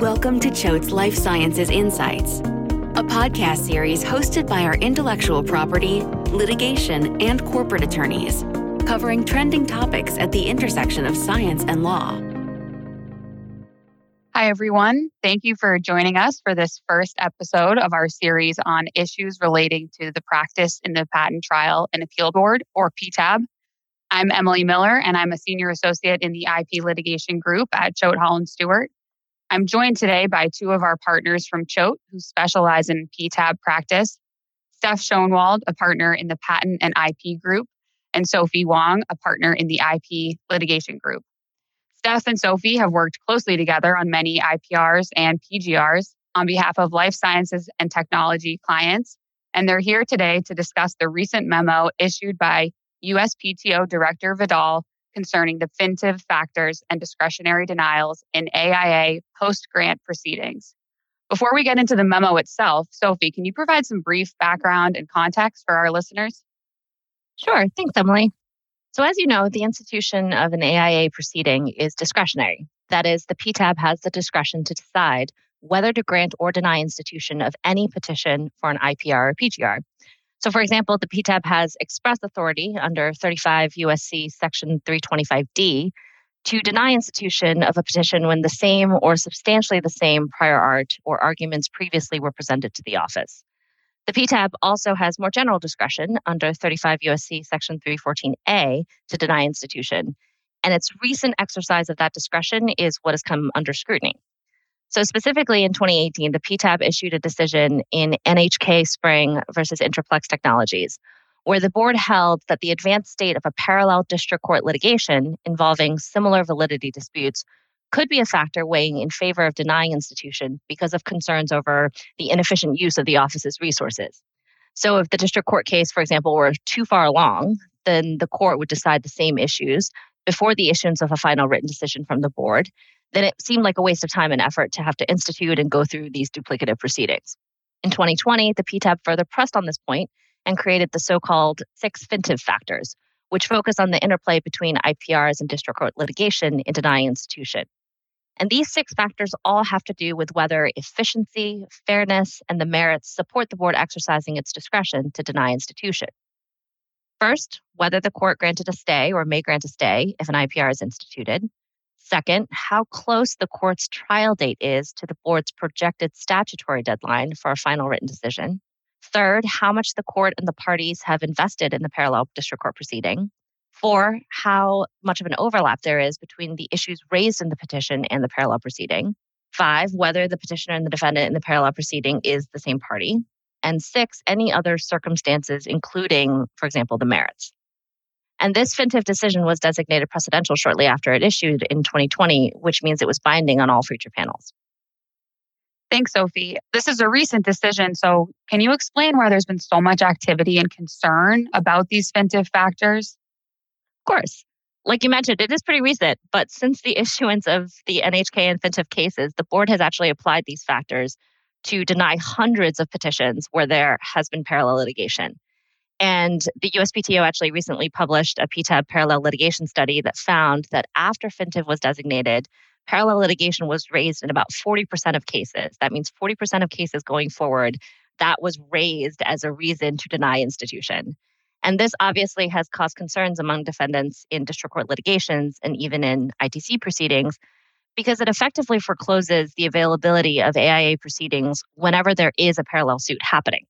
Welcome to Choate's Life Sciences Insights, a podcast series hosted by our intellectual property, litigation, and corporate attorneys, covering trending topics at the intersection of science and law. Hi, everyone. Thank you for joining us for this first episode of our series on issues relating to the practice in the Patent Trial and Appeal Board, or PTAB. I'm Emily Miller, and I'm a senior associate in the IP litigation group at Choate Hall & Stewart. I'm joined today by two of our partners from Choate who specialize in PTAB practice Steph Schonewald, a partner in the patent and IP group, and Sophie Wang, a partner in the IP litigation group. Steph and Sophie have worked closely together on many IPRs and PGRs on behalf of life sciences and technology clients, and they're here today to discuss the recent memo issued by USPTO Director Vidal concerning the Fintiv factors and discretionary denials in AIA post grant proceedings. Before we get into the memo itself, Sophie, can you provide some brief background and context for our listeners? Sure. Thanks, Emily. So, as you know, the institution of an AIA proceeding is discretionary. That is, the PTAB has the discretion to decide whether to grant or deny institution of any petition for an IPR or PGR. So, for example, the PTAB has express authority under 35 USC Section 325D to deny institution of a petition when the same or substantially the same prior art or arguments previously were presented to the office. The PTAB also has more general discretion under 35 USC Section 314A to deny institution, and its recent exercise of that discretion is what has come under scrutiny. So, specifically in 2018, the PTAB issued a decision in NHK Spring versus Intri-Plex Technologies, where the board held that the advanced state of a parallel district court litigation involving similar validity disputes could be a factor weighing in favor of denying institution because of concerns over the inefficient use of the office's resources. So, if the district court case, for example, were too far along, then the court would decide the same issues before the issuance of a final written decision from the board then it seemed like a waste of time and effort to have to institute and go through these duplicative proceedings. In 2020, the PTAB further pressed on this point and created the so called six Fintiv factors, which focus on the interplay between IPRs and district court litigation in denying institution. And these six factors all have to do with whether efficiency, fairness, and the merits support the board exercising its discretion to deny institution. First, whether the court granted a stay or may grant a stay if an IPR is instituted. Second, how close the court's trial date is to the board's projected statutory deadline for a final written decision. Third, how much the court and the parties have invested in the parallel district court proceeding. Four, how much of an overlap there is between the issues raised in the petition and the parallel proceeding. Five, whether the petitioner and the defendant in the parallel proceeding is the same party. And six, any other circumstances, including, for example, the merits. And this Fintiv decision was designated precedential shortly after it issued in 2020, which means it was binding on all future panels. Thanks, Sophie. This is a recent decision. So, can you explain why there's been so much activity and concern about these Fintiv factors? Of course. Like you mentioned, it is pretty recent, but since the issuance of the NHK and Fintiv cases, the board has actually applied these factors to deny hundreds of petitions where there has been parallel litigation. And the USPTO actually recently published a PTAB parallel litigation study that found that after Fintiv was designated, parallel litigation was raised in about 40% of cases. That means 40% of cases going forward that was raised as a reason to deny institution. And this obviously has caused concerns among defendants in district court litigations and even in ITC proceedings because it effectively forecloses the availability of AIA proceedings whenever there is a parallel suit happening.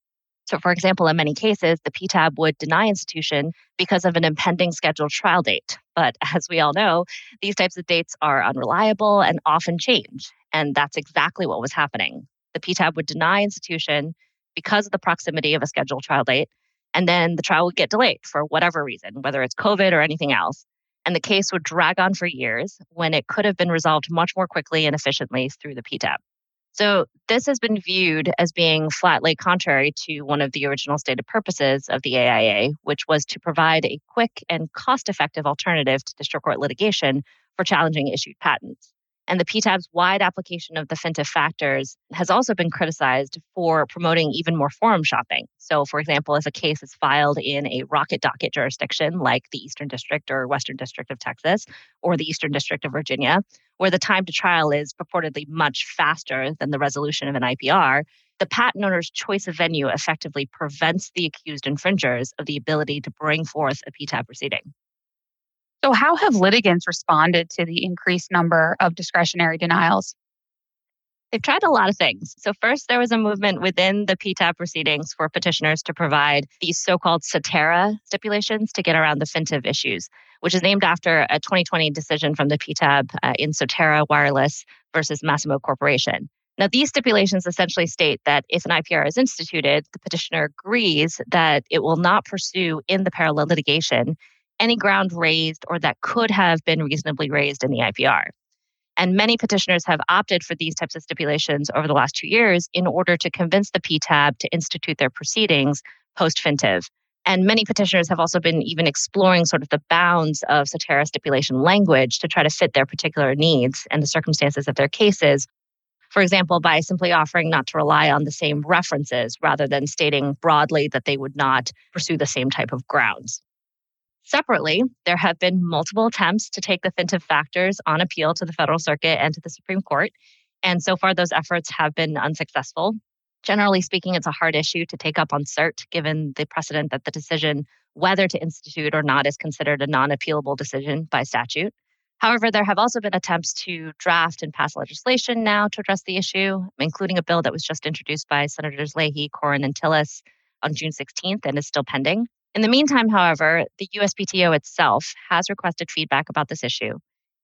So, for example, in many cases, the PTAB would deny institution because of an impending scheduled trial date. But as we all know, these types of dates are unreliable and often change. And that's exactly what was happening. The PTAB would deny institution because of the proximity of a scheduled trial date. And then the trial would get delayed for whatever reason, whether it's COVID or anything else. And the case would drag on for years when it could have been resolved much more quickly and efficiently through the PTAB. So, this has been viewed as being flatly contrary to one of the original stated purposes of the AIA, which was to provide a quick and cost effective alternative to district court litigation for challenging issued patents. And the PTAB's wide application of the Fintiv factors has also been criticized for promoting even more forum shopping. So, for example, if a case is filed in a rocket docket jurisdiction like the Eastern District or Western District of Texas or the Eastern District of Virginia, where the time to trial is purportedly much faster than the resolution of an IPR, the patent owner's choice of venue effectively prevents the accused infringers of the ability to bring forth a PTAB proceeding. So, how have litigants responded to the increased number of discretionary denials? They've tried a lot of things. So, first, there was a movement within the PTAB proceedings for petitioners to provide these so called Sotera stipulations to get around the Fintiv issues, which is named after a 2020 decision from the PTAB uh, in Sotera Wireless versus Masimo Corporation. Now, these stipulations essentially state that if an IPR is instituted, the petitioner agrees that it will not pursue in the parallel litigation any ground raised or that could have been reasonably raised in the IPR. And many petitioners have opted for these types of stipulations over the last two years in order to convince the PTAB to institute their proceedings post Fintiv. And many petitioners have also been even exploring sort of the bounds of Sotera stipulation language to try to fit their particular needs and the circumstances of their cases. For example, by simply offering not to rely on the same references rather than stating broadly that they would not pursue the same type of grounds. Separately, there have been multiple attempts to take the Fintiv factors on appeal to the Federal Circuit and to the Supreme Court. And so far, those efforts have been unsuccessful. Generally speaking, it's a hard issue to take up on cert, given the precedent that the decision whether to institute or not is considered a non appealable decision by statute. However, there have also been attempts to draft and pass legislation now to address the issue, including a bill that was just introduced by Senators Leahy, Cornyn, and Tillis on June 16th and is still pending. In the meantime, however, the USPTO itself has requested feedback about this issue,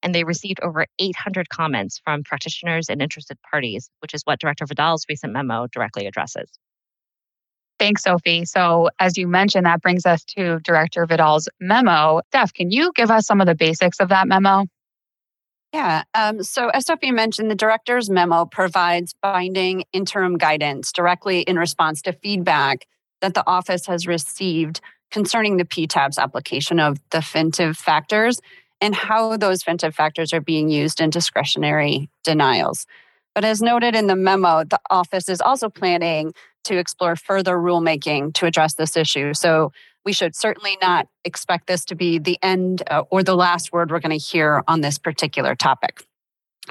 and they received over 800 comments from practitioners and interested parties, which is what Director Vidal's recent memo directly addresses. Thanks, Sophie. So, as you mentioned, that brings us to Director Vidal's memo. Steph, can you give us some of the basics of that memo? Yeah. Um, so, as Sophie mentioned, the director's memo provides binding interim guidance directly in response to feedback that the office has received concerning the PTAB's application of the Fintiv factors and how those Fintiv factors are being used in discretionary denials. But as noted in the memo, the office is also planning to explore further rulemaking to address this issue. So we should certainly not expect this to be the end uh, or the last word we're going to hear on this particular topic.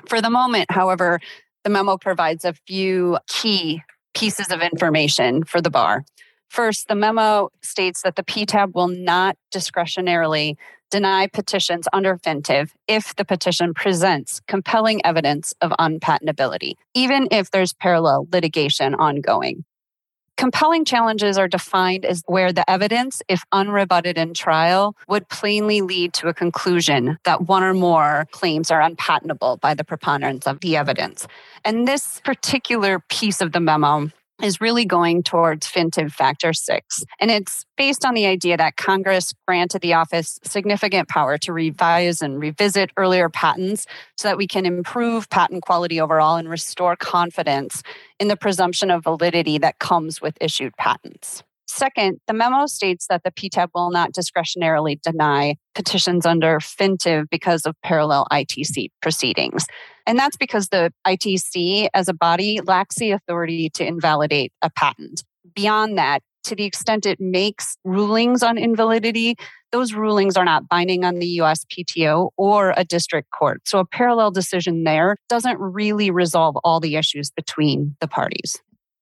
For the moment, however, the memo provides a few key pieces of information for the bar. First, the memo states that the PTAB will not discretionarily deny petitions under Fintiv if the petition presents compelling evidence of unpatentability, even if there's parallel litigation ongoing. Compelling challenges are defined as where the evidence, if unrebutted in trial, would plainly lead to a conclusion that one or more claims are unpatentable by the preponderance of the evidence. And this particular piece of the memo is really going towards Fintiv Factor 6. And it's based on the idea that Congress granted the office significant power to revise and revisit earlier patents so that we can improve patent quality overall and restore confidence in the presumption of validity that comes with issued patents. Second, the memo states that the PTAB will not discretionarily deny petitions under Fintiv because of parallel ITC proceedings. And that's because the ITC as a body lacks the authority to invalidate a patent. Beyond that, to the extent it makes rulings on invalidity, those rulings are not binding on the USPTO or a district court. So a parallel decision there doesn't really resolve all the issues between the parties.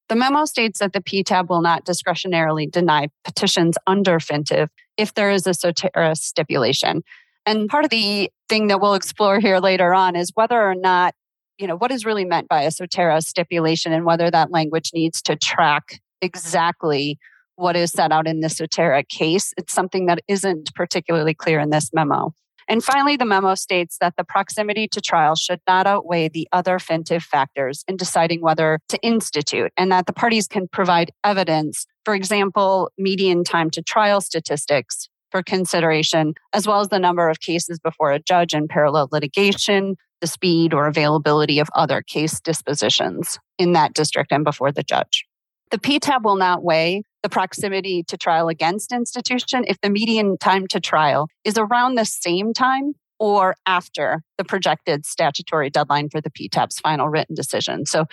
The memo states that the PTAB will not discretionarily deny petitions under Fintiv if there is a Sotera stipulation. And part of the thing that we'll explore here later on is whether or not, you know, what is really meant by a Sotera stipulation and whether that language needs to track exactly what is set out in the Sotera case. It's something that isn't particularly clear in this memo. And finally, the memo states that the proximity to trial should not outweigh the other Fintiv factors in deciding whether to institute, and that the parties can provide evidence, for example, median time to trial statistics for consideration, as well as the number of cases before a judge in parallel litigation, the speed or availability of other case dispositions in that district and before the judge. The PTAB will not weigh the proximity to trial against institution if the median time to trial is around the same time or after the projected statutory deadline for the PTAB's final written decision. So,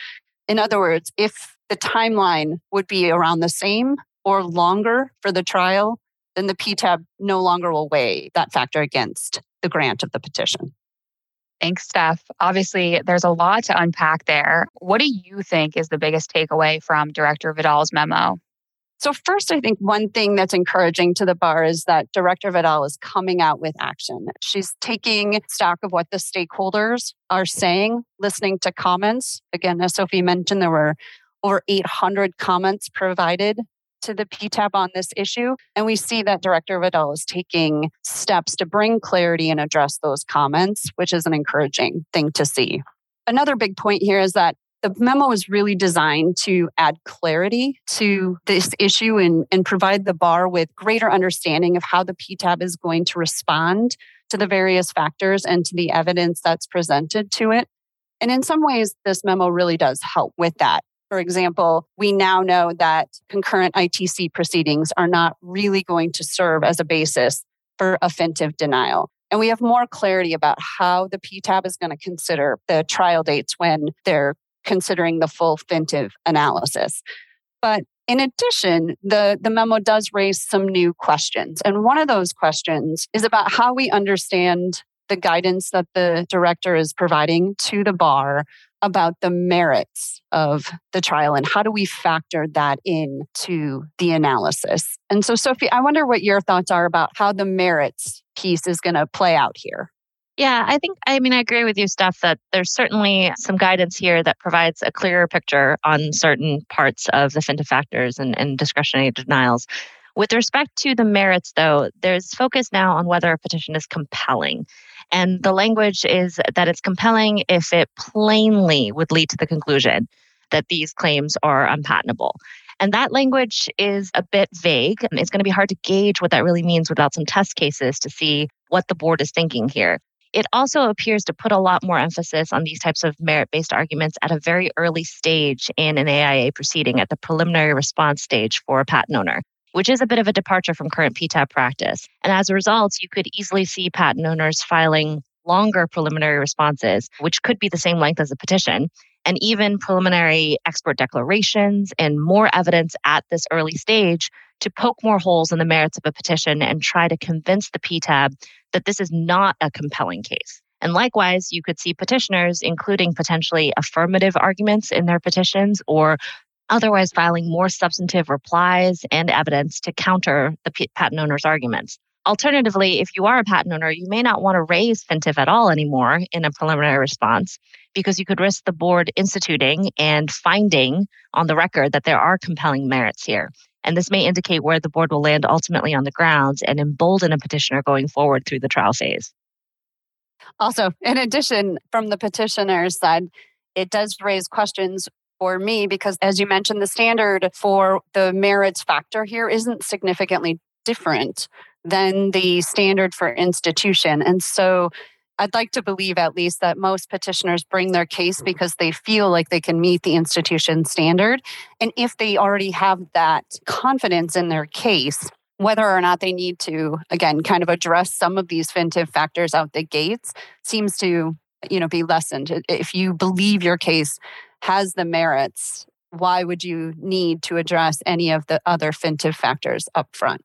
in other words, if the timeline would be around the same or longer for the trial, then the PTAB no longer will weigh that factor against the grant of the petition. Thanks, Steph. Obviously, there's a lot to unpack there. What do you think is the biggest takeaway from Director Vidal's memo? So, first, I think one thing that's encouraging to the bar is that Director Vidal is coming out with action. She's taking stock of what the stakeholders are saying, listening to comments. Again, as Sophie mentioned, there were over 800 comments provided to the PTAB on this issue. And we see that Director Vidal is taking steps to bring clarity and address those comments, which is an encouraging thing to see. Another big point here is that the memo is really designed to add clarity to this issue and, and provide the bar with greater understanding of how the PTAB is going to respond to the various factors and to the evidence that's presented to it. And in some ways, this memo really does help with that. For example, we now know that concurrent ITC proceedings are not really going to serve as a basis for Fintiv denial. And we have more clarity about how the PTAB is going to consider the trial dates when they're considering the full Fintiv analysis. But in addition, the, the memo does raise some new questions. And one of those questions is about how we understand the guidance that the director is providing to the bar about the merits of the trial and how do we factor that in to the analysis. And so, Sophie, I wonder what your thoughts are about how the merits piece is going to play out here. Yeah, I think, I mean, I agree with you, Steph, that there's certainly some guidance here that provides a clearer picture on certain parts of the Fintiv factors and, and discretionary denials. With respect to the merits, though, there's focus now on whether a petition is compelling. And the language is that it's compelling if it plainly would lead to the conclusion that these claims are unpatentable. And that language is a bit vague. It's going to be hard to gauge what that really means without some test cases to see what the board is thinking here. It also appears to put a lot more emphasis on these types of merit based arguments at a very early stage in an AIA proceeding, at the preliminary response stage for a patent owner, which is a bit of a departure from current PTAB practice. And as a result, you could easily see patent owners filing longer preliminary responses, which could be the same length as a petition, and even preliminary expert declarations and more evidence at this early stage to poke more holes in the merits of a petition and try to convince the PTAB that this is not a compelling case. And likewise, you could see petitioners including potentially affirmative arguments in their petitions or otherwise filing more substantive replies and evidence to counter the p- patent owner's arguments. Alternatively, if you are a patent owner, you may not want to raise Fintiv at all anymore in a preliminary response because you could risk the board instituting and finding on the record that there are compelling merits here. And this may indicate where the board will land ultimately on the grounds and embolden a petitioner going forward through the trial phase. Also, in addition, from the petitioner's side, it does raise questions for me because, as you mentioned, the standard for the merits factor here isn't significantly different than the standard for institution. And so I'd like to believe at least that most petitioners bring their case because they feel like they can meet the institution standard. And if they already have that confidence in their case, whether or not they need to, again, kind of address some of these Fintiv factors out the gates seems to, you know, be lessened. If you believe your case has the merits, why would you need to address any of the other Fintiv factors up front?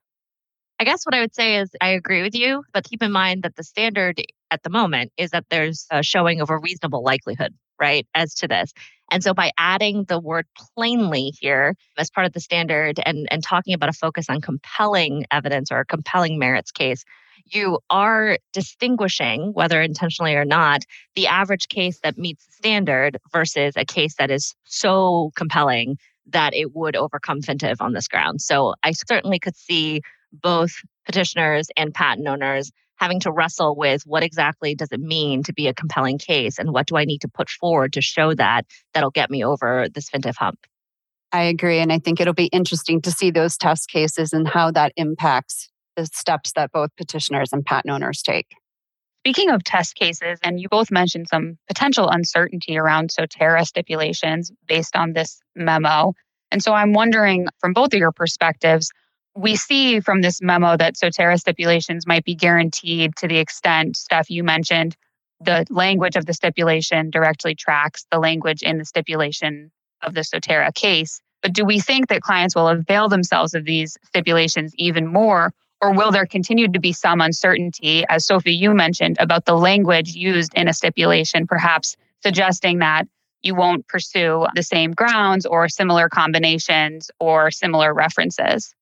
I guess what I would say is I agree with you, but keep in mind that the standard at the moment is that there's a showing of a reasonable likelihood, right, as to this. And so by adding the word plainly here as part of the standard and, and talking about a focus on compelling evidence or a compelling merits case, you are distinguishing, whether intentionally or not, the average case that meets the standard versus a case that is so compelling that it would overcome Fintiv on this ground. So I certainly could see both petitioners and patent owners having to wrestle with what exactly does it mean to be a compelling case and what do I need to put forward to show that that'll get me over this Fintiv hump. I agree. And I think it'll be interesting to see those test cases and how that impacts the steps that both petitioners and patent owners take. Speaking of test cases, and you both mentioned some potential uncertainty around Sotera stipulations based on this memo. And so I'm wondering from both of your perspectives, we see from this memo that Sotera stipulations might be guaranteed to the extent, Steph, you mentioned, the language of the stipulation directly tracks the language in the stipulation of the Sotera case. But do we think that clients will avail themselves of these stipulations even more? Or will there continue to be some uncertainty, as Sophie, you mentioned, about the language used in a stipulation, perhaps suggesting that you won't pursue the same grounds or similar combinations or similar references?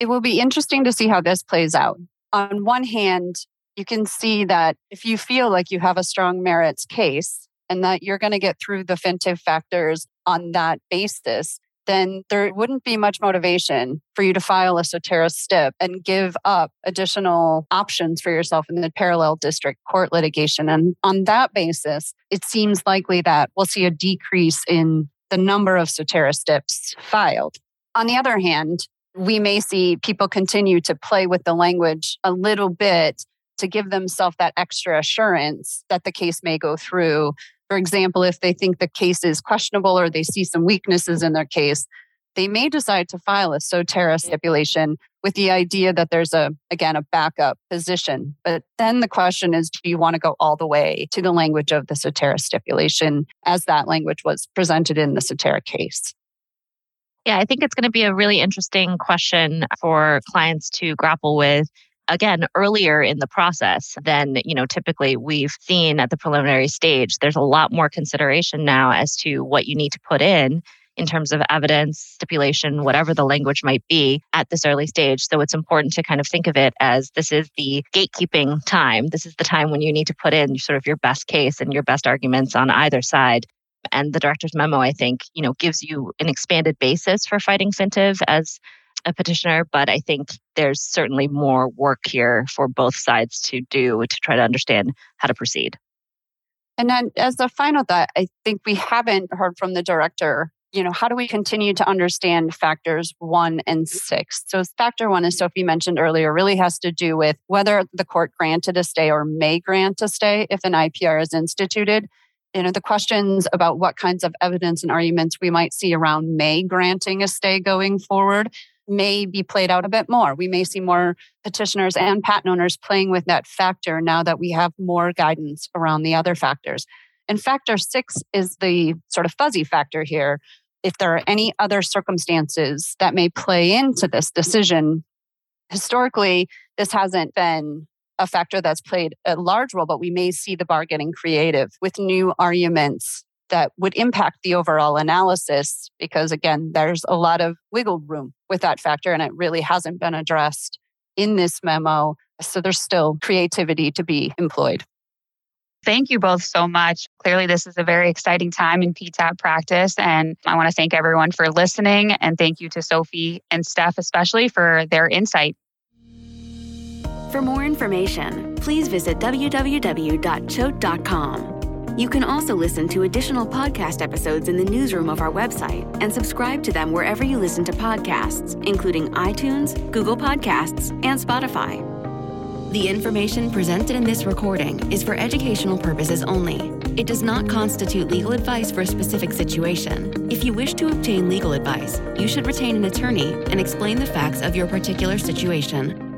It will be interesting to see how this plays out. On one hand, you can see that if you feel like you have a strong merits case and that you're going to get through the Fintiv factors on that basis, then there wouldn't be much motivation for you to file a Sotera stip and give up additional options for yourself in the parallel district court litigation. And on that basis, it seems likely that we'll see a decrease in the number of Sotera stips filed. On the other hand, we may see people continue to play with the language a little bit to give themselves that extra assurance that the case may go through for example, if they think the case is questionable or they see some weaknesses in their case, they may decide to file a Sotera stipulation with the idea that there's a, again, a backup position. But then the question is do you want to go all the way to the language of the Sotera stipulation as that language was presented in the Sotera case? Yeah, I think it's going to be a really interesting question for clients to grapple with again earlier in the process than you know typically we've seen at the preliminary stage. There's a lot more consideration now as to what you need to put in in terms of evidence stipulation whatever the language might be at this early stage. So it's important to kind of think of it as this is the gatekeeping time. This is the time when you need to put in sort of your best case and your best arguments on either side and the director's memo i think you know gives you an expanded basis for fighting Fintiv as a petitioner, but I think there's certainly more work here for both sides to do to try to understand how to proceed. And then, as a final thought, I think we haven't heard from the director. You know, how do we continue to understand factors one and six? So, factor one, as Sophie mentioned earlier, really has to do with whether the court granted a stay or may grant a stay if an IPR is instituted. You know, the questions about what kinds of evidence and arguments we might see around may granting a stay going forward may be played out a bit more. We may see more petitioners and patent owners playing with that factor now that we have more guidance around the other factors. And factor six is the sort of fuzzy factor here. If there are any other circumstances that may play into this decision, historically, this hasn't been a factor that's played a large role, but we may see the bar getting creative with new arguments that would impact the overall analysis because again there's a lot of wiggle room with that factor and it really hasn't been addressed in this memo so there's still creativity to be employed Thank you both so much. Clearly, this is a very exciting time in PTAB practice. And I want to thank everyone for listening. And thank you to Sophie and Steph, especially for their insight. For more information, please visit www.choate.com. You can also listen to additional podcast episodes in the newsroom of our website and subscribe to them wherever you listen to podcasts, including iTunes, Google Podcasts, and Spotify. The information presented in this recording is for educational purposes only. It does not constitute legal advice for a specific situation. If you wish to obtain legal advice, you should retain an attorney and explain the facts of your particular situation.